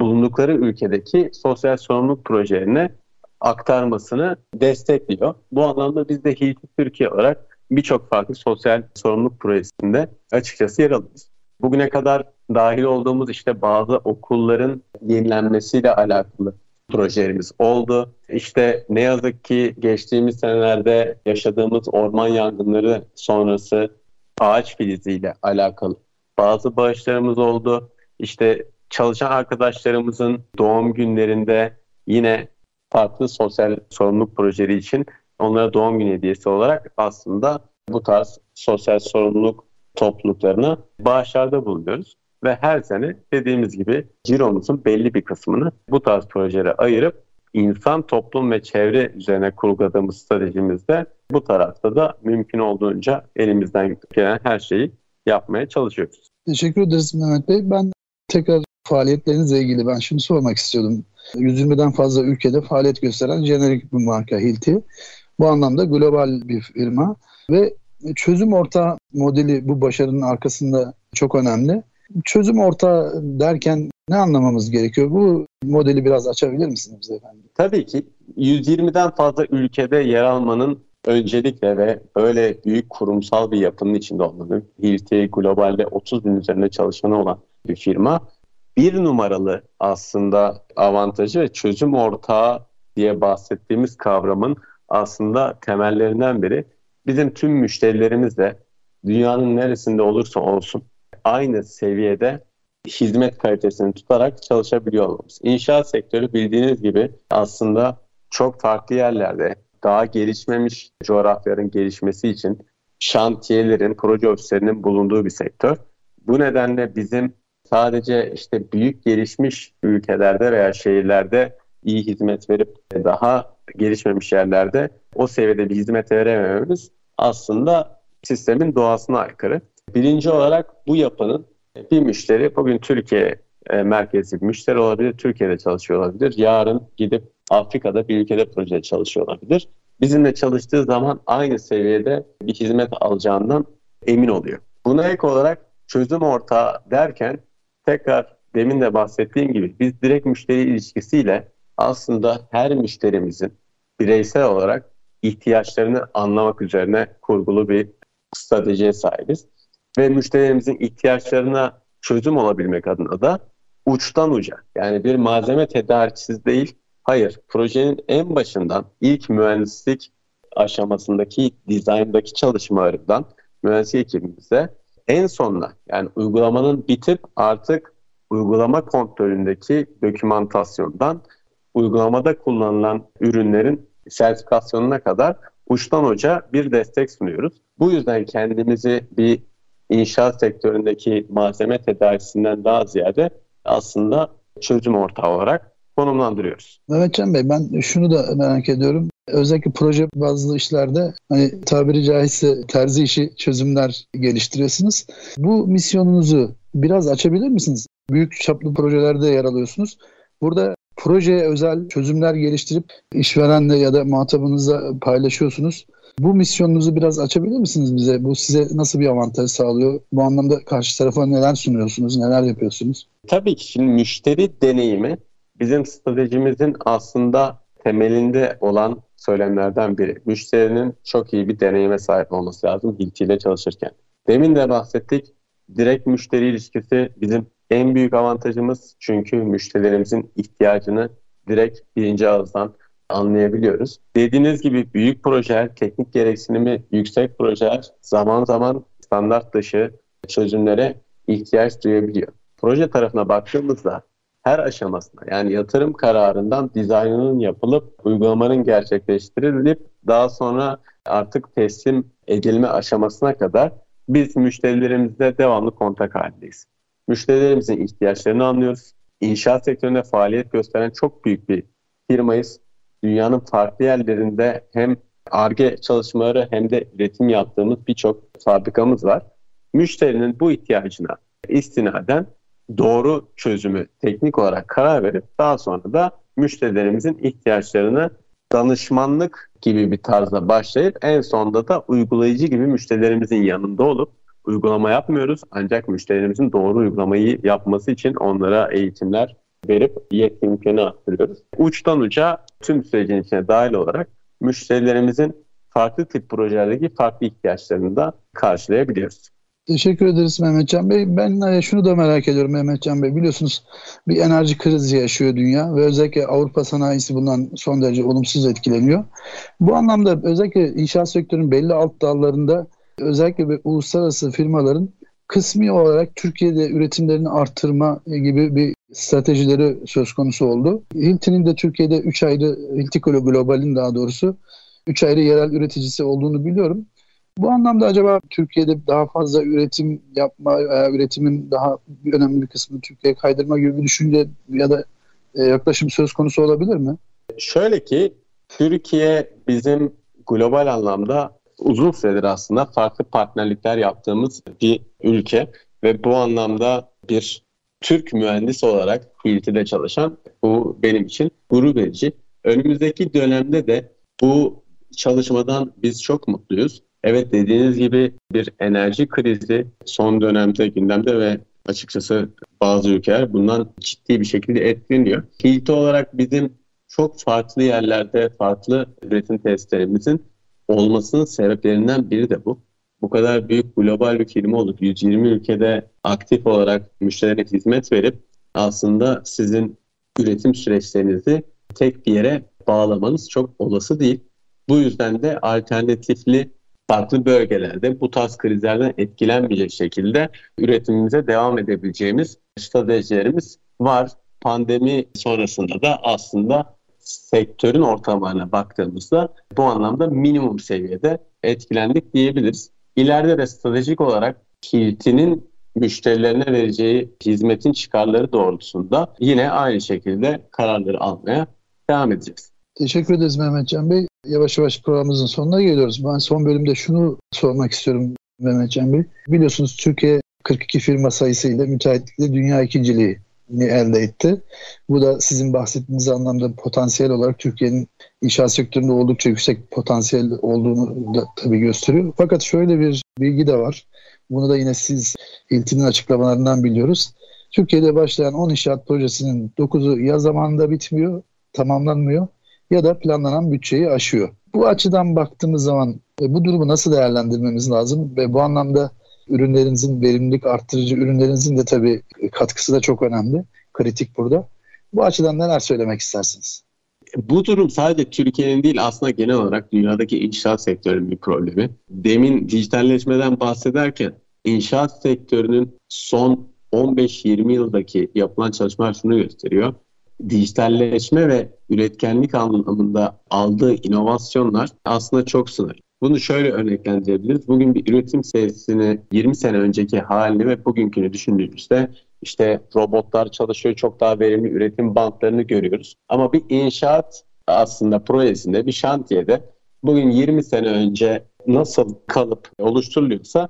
bulundukları ülkedeki sosyal sorumluluk projelerine aktarmasını destekliyor. Bu anlamda biz de Hilti Türkiye olarak birçok farklı sosyal sorumluluk projesinde açıkçası yer alıyoruz. Bugüne kadar dahil olduğumuz işte bazı okulların yenilenmesiyle alakalı projelerimiz oldu. İşte ne yazık ki geçtiğimiz senelerde yaşadığımız orman yangınları sonrası ağaç filiziyle alakalı bazı bağışlarımız oldu. İşte çalışan arkadaşlarımızın doğum günlerinde yine farklı sosyal sorumluluk projeleri için onlara doğum günü hediyesi olarak aslında bu tarz sosyal sorumluluk topluluklarına bağışlarda bulunuyoruz. Ve her sene dediğimiz gibi ciromuzun belli bir kısmını bu tarz projelere ayırıp insan, toplum ve çevre üzerine kurguladığımız stratejimizde bu tarafta da mümkün olduğunca elimizden gelen her şeyi yapmaya çalışıyoruz. Teşekkür ederiz Mehmet Bey. Ben tekrar faaliyetlerinizle ilgili ben şunu sormak istiyordum. 120'den fazla ülkede faaliyet gösteren jenerik bir marka Hilti. Bu anlamda global bir firma ve çözüm orta modeli bu başarının arkasında çok önemli. Çözüm orta derken ne anlamamız gerekiyor? Bu modeli biraz açabilir misiniz bize efendim? Tabii ki 120'den fazla ülkede yer almanın öncelikle ve böyle büyük kurumsal bir yapının içinde olmanın, Hilti globalde 30 bin üzerinde çalışanı olan bir firma bir numaralı aslında avantajı ve çözüm ortağı diye bahsettiğimiz kavramın aslında temellerinden biri bizim tüm müşterilerimiz de dünyanın neresinde olursa olsun aynı seviyede hizmet kalitesini tutarak çalışabiliyor olmamız. İnşaat sektörü bildiğiniz gibi aslında çok farklı yerlerde daha gelişmemiş coğrafyaların gelişmesi için şantiyelerin, proje ofislerinin bulunduğu bir sektör. Bu nedenle bizim sadece işte büyük gelişmiş ülkelerde veya şehirlerde iyi hizmet verip daha gelişmemiş yerlerde o seviyede bir hizmet veremememiz aslında sistemin doğasına aykırı. Birinci olarak bu yapının bir müşteri bugün Türkiye e, merkezli bir müşteri olabilir, Türkiye'de çalışıyor olabilir. Yarın gidip Afrika'da bir ülkede proje çalışıyor olabilir. Bizimle çalıştığı zaman aynı seviyede bir hizmet alacağından emin oluyor. Buna ek olarak çözüm ortağı derken tekrar demin de bahsettiğim gibi biz direkt müşteri ilişkisiyle aslında her müşterimizin bireysel olarak ihtiyaçlarını anlamak üzerine kurgulu bir stratejiye sahibiz. Ve müşterilerimizin ihtiyaçlarına çözüm olabilmek adına da uçtan uca yani bir malzeme tedarikçisi değil. Hayır, projenin en başından ilk mühendislik aşamasındaki dizayndaki çalışmalarından mühendislik ekibimize en sonuna yani uygulamanın bitip artık uygulama kontrolündeki dokümantasyondan uygulamada kullanılan ürünlerin sertifikasyonuna kadar uçtan uca bir destek sunuyoruz. Bu yüzden kendimizi bir inşaat sektöründeki malzeme tedarisinden daha ziyade aslında çözüm ortağı olarak konumlandırıyoruz. Mehmetcan Bey ben şunu da merak ediyorum. Özellikle proje bazlı işlerde hani tabiri caizse terzi işi çözümler geliştiriyorsunuz. Bu misyonunuzu biraz açabilir misiniz? Büyük çaplı projelerde yer alıyorsunuz. Burada projeye özel çözümler geliştirip işverenle ya da muhatabınızla paylaşıyorsunuz. Bu misyonunuzu biraz açabilir misiniz bize? Bu size nasıl bir avantaj sağlıyor? Bu anlamda karşı tarafa neler sunuyorsunuz, neler yapıyorsunuz? Tabii ki şimdi müşteri deneyimi bizim stratejimizin aslında temelinde olan söylemlerden biri. Müşterinin çok iyi bir deneyime sahip olması lazım Hilti ile çalışırken. Demin de bahsettik. Direkt müşteri ilişkisi bizim en büyük avantajımız çünkü müşterilerimizin ihtiyacını direkt birinci ağızdan anlayabiliyoruz. Dediğiniz gibi büyük projeler, teknik gereksinimi yüksek projeler zaman zaman standart dışı çözümlere ihtiyaç duyabiliyor. Proje tarafına baktığımızda her aşamasına yani yatırım kararından dizaynının yapılıp uygulamanın gerçekleştirilip daha sonra artık teslim edilme aşamasına kadar biz müşterilerimizle devamlı kontak halindeyiz. Müşterilerimizin ihtiyaçlarını anlıyoruz. İnşaat sektöründe faaliyet gösteren çok büyük bir firmayız. Dünyanın farklı yerlerinde hem ARGE çalışmaları hem de üretim yaptığımız birçok fabrikamız var. Müşterinin bu ihtiyacına istinaden doğru çözümü teknik olarak karar verip daha sonra da müşterilerimizin ihtiyaçlarını danışmanlık gibi bir tarzda başlayıp en sonunda da uygulayıcı gibi müşterilerimizin yanında olup uygulama yapmıyoruz. Ancak müşterilerimizin doğru uygulamayı yapması için onlara eğitimler verip yetki imkanı arttırıyoruz. Uçtan uca tüm sürecin içine dahil olarak müşterilerimizin farklı tip projelerdeki farklı ihtiyaçlarını da karşılayabiliyoruz. Teşekkür ederiz Mehmetcan Bey. Ben e, şunu da merak ediyorum Mehmetcan Bey. Biliyorsunuz bir enerji krizi yaşıyor dünya ve özellikle Avrupa sanayisi bundan son derece olumsuz etkileniyor. Bu anlamda özellikle inşaat sektörünün belli alt dallarında özellikle uluslararası firmaların kısmi olarak Türkiye'de üretimlerini arttırma gibi bir stratejileri söz konusu oldu. Hilti'nin de Türkiye'de 3 ayrı, Hiltikolo Global'in daha doğrusu 3 ayrı yerel üreticisi olduğunu biliyorum. Bu anlamda acaba Türkiye'de daha fazla üretim yapma üretimin daha önemli bir kısmını Türkiye'ye kaydırma gibi bir düşünce ya da e, yaklaşım söz konusu olabilir mi? Şöyle ki Türkiye bizim global anlamda uzun süredir aslında farklı partnerlikler yaptığımız bir ülke ve bu anlamda bir Türk mühendis olarak Hilti'de çalışan bu benim için gurur verici. Önümüzdeki dönemde de bu çalışmadan biz çok mutluyuz. Evet dediğiniz gibi bir enerji krizi son dönemde gündemde ve açıkçası bazı ülkeler bundan ciddi bir şekilde etkileniyor. Hilti olarak bizim çok farklı yerlerde farklı üretim testlerimizin olmasının sebeplerinden biri de bu. Bu kadar büyük global bir firma olup 120 ülkede aktif olarak müşterilere hizmet verip aslında sizin üretim süreçlerinizi tek bir yere bağlamanız çok olası değil. Bu yüzden de alternatifli farklı bölgelerde bu tarz krizlerden etkilenmeyecek şekilde üretimimize devam edebileceğimiz stratejilerimiz var. Pandemi sonrasında da aslında sektörün ortamlarına baktığımızda bu anlamda minimum seviyede etkilendik diyebiliriz. İleride de stratejik olarak Hilti'nin müşterilerine vereceği hizmetin çıkarları doğrultusunda yine aynı şekilde kararları almaya devam edeceğiz. Teşekkür ederiz Mehmetcan Bey. Yavaş yavaş programımızın sonuna geliyoruz. Ben son bölümde şunu sormak istiyorum Mehmetcan Bey. Biliyorsunuz Türkiye 42 firma sayısıyla müteahhitlikte dünya ikinciliği elde etti. Bu da sizin bahsettiğiniz anlamda potansiyel olarak Türkiye'nin inşaat sektöründe oldukça yüksek potansiyel olduğunu da tabii gösteriyor. Fakat şöyle bir bilgi de var. Bunu da yine siz İltin'in açıklamalarından biliyoruz. Türkiye'de başlayan 10 inşaat projesinin 9'u ya zamanında bitmiyor, tamamlanmıyor ya da planlanan bütçeyi aşıyor. Bu açıdan baktığımız zaman e, bu durumu nasıl değerlendirmemiz lazım ve bu anlamda ürünlerinizin verimlilik arttırıcı ürünlerinizin de tabii katkısı da çok önemli. kritik burada. Bu açıdan neler söylemek istersiniz? Bu durum sadece Türkiye'nin değil aslında genel olarak dünyadaki inşaat sektörünün bir problemi. Demin dijitalleşmeden bahsederken inşaat sektörünün son 15-20 yıldaki yapılan çalışmalar şunu gösteriyor. Dijitalleşme ve üretkenlik anlamında aldığı inovasyonlar aslında çok sınırlı. Bunu şöyle örneklendirebiliriz. Bugün bir üretim sesini 20 sene önceki halini ve bugünkünü düşündüğümüzde işte robotlar çalışıyor, çok daha verimli üretim bantlarını görüyoruz. Ama bir inşaat aslında projesinde, bir şantiyede bugün 20 sene önce nasıl kalıp oluşturuluyorsa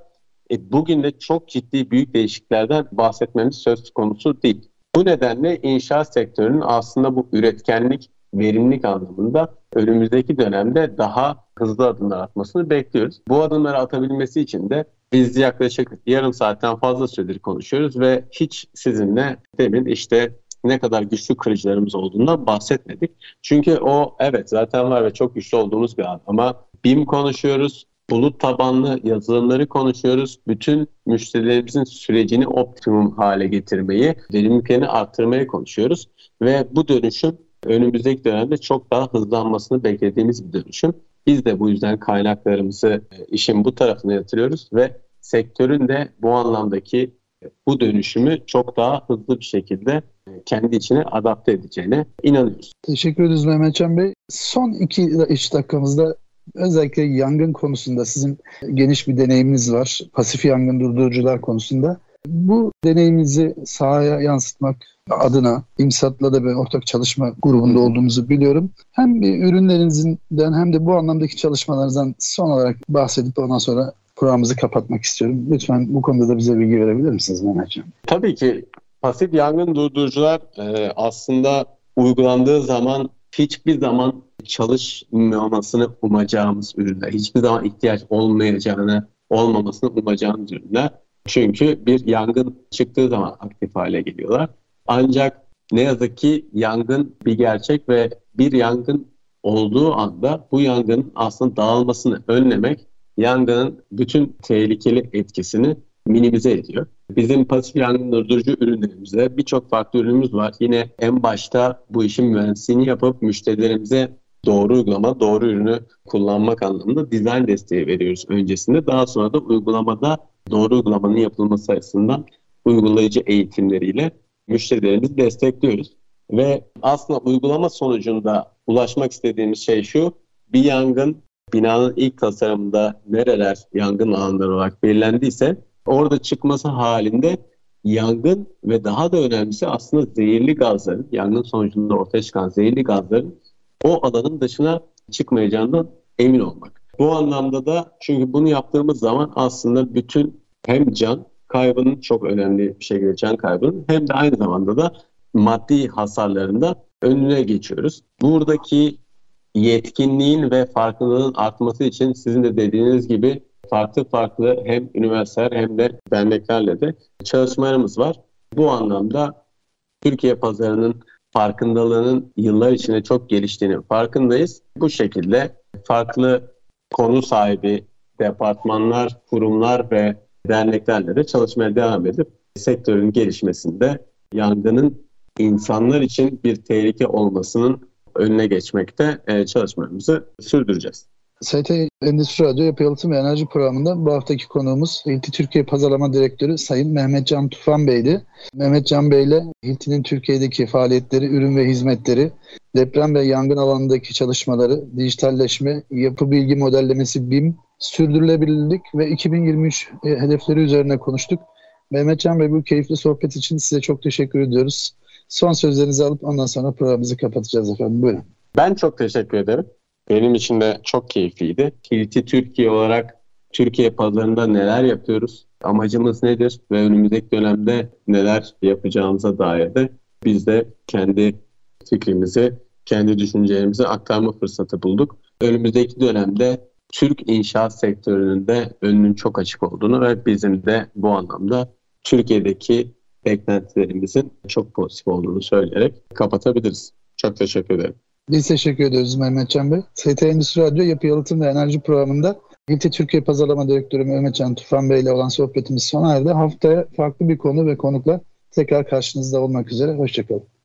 e, bugün de çok ciddi büyük değişikliklerden bahsetmemiz söz konusu değil. Bu nedenle inşaat sektörünün aslında bu üretkenlik, verimlilik anlamında önümüzdeki dönemde daha hızlı adımlar atmasını bekliyoruz. Bu adımları atabilmesi için de biz yaklaşık yarım saatten fazla süredir konuşuyoruz ve hiç sizinle demin işte ne kadar güçlü kırıcılarımız olduğundan bahsetmedik. Çünkü o evet zaten var ve çok güçlü olduğumuz bir an ama BIM konuşuyoruz, bulut tabanlı yazılımları konuşuyoruz. Bütün müşterilerimizin sürecini optimum hale getirmeyi, verimliliklerini arttırmayı konuşuyoruz. Ve bu dönüşüm önümüzdeki dönemde çok daha hızlanmasını beklediğimiz bir dönüşüm. Biz de bu yüzden kaynaklarımızı e, işin bu tarafına yatırıyoruz ve sektörün de bu anlamdaki e, bu dönüşümü çok daha hızlı bir şekilde e, kendi içine adapte edeceğine inanıyoruz. Teşekkür ederiz Mehmetcan Bey. Son iki iş dakikamızda özellikle yangın konusunda sizin geniş bir deneyiminiz var. Pasif yangın durdurucular konusunda. Bu deneyiminizi sahaya yansıtmak adına İMSAT'la da bir ortak çalışma grubunda olduğumuzu biliyorum. Hem ürünlerinizden hem de bu anlamdaki çalışmalarınızdan son olarak bahsedip ondan sonra programımızı kapatmak istiyorum. Lütfen bu konuda da bize bilgi verebilir misiniz Mehmetciğim? Tabii ki. Pasif yangın durdurucular e, aslında uygulandığı zaman hiçbir zaman çalışmamasını umacağımız ürünler. Hiçbir zaman ihtiyaç olmayacağını, olmamasını umacağımız ürünler. Çünkü bir yangın çıktığı zaman aktif hale geliyorlar. Ancak ne yazık ki yangın bir gerçek ve bir yangın olduğu anda bu yangının aslında dağılmasını önlemek yangının bütün tehlikeli etkisini minimize ediyor. Bizim pasif yangın durdurucu ürünlerimizde birçok farklı ürünümüz var. Yine en başta bu işin mühendisliğini yapıp müşterilerimize doğru uygulama, doğru ürünü kullanmak anlamında dizayn desteği veriyoruz öncesinde. Daha sonra da uygulamada doğru uygulamanın yapılması açısından uygulayıcı eğitimleriyle müşterilerimizi destekliyoruz. Ve aslında uygulama sonucunda ulaşmak istediğimiz şey şu, bir yangın binanın ilk tasarımında nereler yangın alanları olarak belirlendiyse orada çıkması halinde yangın ve daha da önemlisi aslında zehirli gazların, yangın sonucunda ortaya çıkan zehirli gazların o alanın dışına çıkmayacağından emin olmak. Bu anlamda da çünkü bunu yaptığımız zaman aslında bütün hem can kaybının çok önemli bir şekilde can kaybının hem de aynı zamanda da maddi hasarlarında önüne geçiyoruz. Buradaki yetkinliğin ve farkındalığın artması için sizin de dediğiniz gibi farklı farklı hem üniversiteler hem de derneklerle de çalışmalarımız var. Bu anlamda Türkiye pazarının farkındalığının yıllar içinde çok geliştiğini farkındayız. Bu şekilde farklı konu sahibi departmanlar, kurumlar ve derneklerle de çalışmaya devam edip sektörün gelişmesinde yangının insanlar için bir tehlike olmasının önüne geçmekte e, çalışmalarımızı sürdüreceğiz. ST Endüstri Radyo Yapı Yalıtım ve Enerji Programı'nda bu haftaki konuğumuz Hilti Türkiye Pazarlama Direktörü Sayın Mehmet Can Tufan Bey'di. Mehmet Can Bey ile Hilti'nin Türkiye'deki faaliyetleri, ürün ve hizmetleri, deprem ve yangın alanındaki çalışmaları, dijitalleşme, yapı bilgi modellemesi BIM, sürdürülebilirlik ve 2023 hedefleri üzerine konuştuk. Mehmet Can Bey bu keyifli sohbet için size çok teşekkür ediyoruz. Son sözlerinizi alıp ondan sonra programımızı kapatacağız efendim. Buyurun. Ben çok teşekkür ederim. Benim için de çok keyifliydi. Kiliti Türkiye olarak Türkiye pazarında neler yapıyoruz? Amacımız nedir? Ve önümüzdeki dönemde neler yapacağımıza dair de biz de kendi fikrimizi, kendi düşüncelerimizi aktarma fırsatı bulduk. Önümüzdeki dönemde Türk inşaat sektörünün de önünün çok açık olduğunu ve bizim de bu anlamda Türkiye'deki beklentilerimizin çok pozitif olduğunu söyleyerek kapatabiliriz. Çok teşekkür ederim. Biz teşekkür ediyoruz Mehmet Can Bey. ST Endüstri Radyo Yapı Yalıtım ve Enerji programında İlti Türkiye Pazarlama Direktörü Mehmet Can Tufan Bey ile olan sohbetimiz sona erdi. Haftaya farklı bir konu ve konukla Tekrar karşınızda olmak üzere. Hoşçakalın.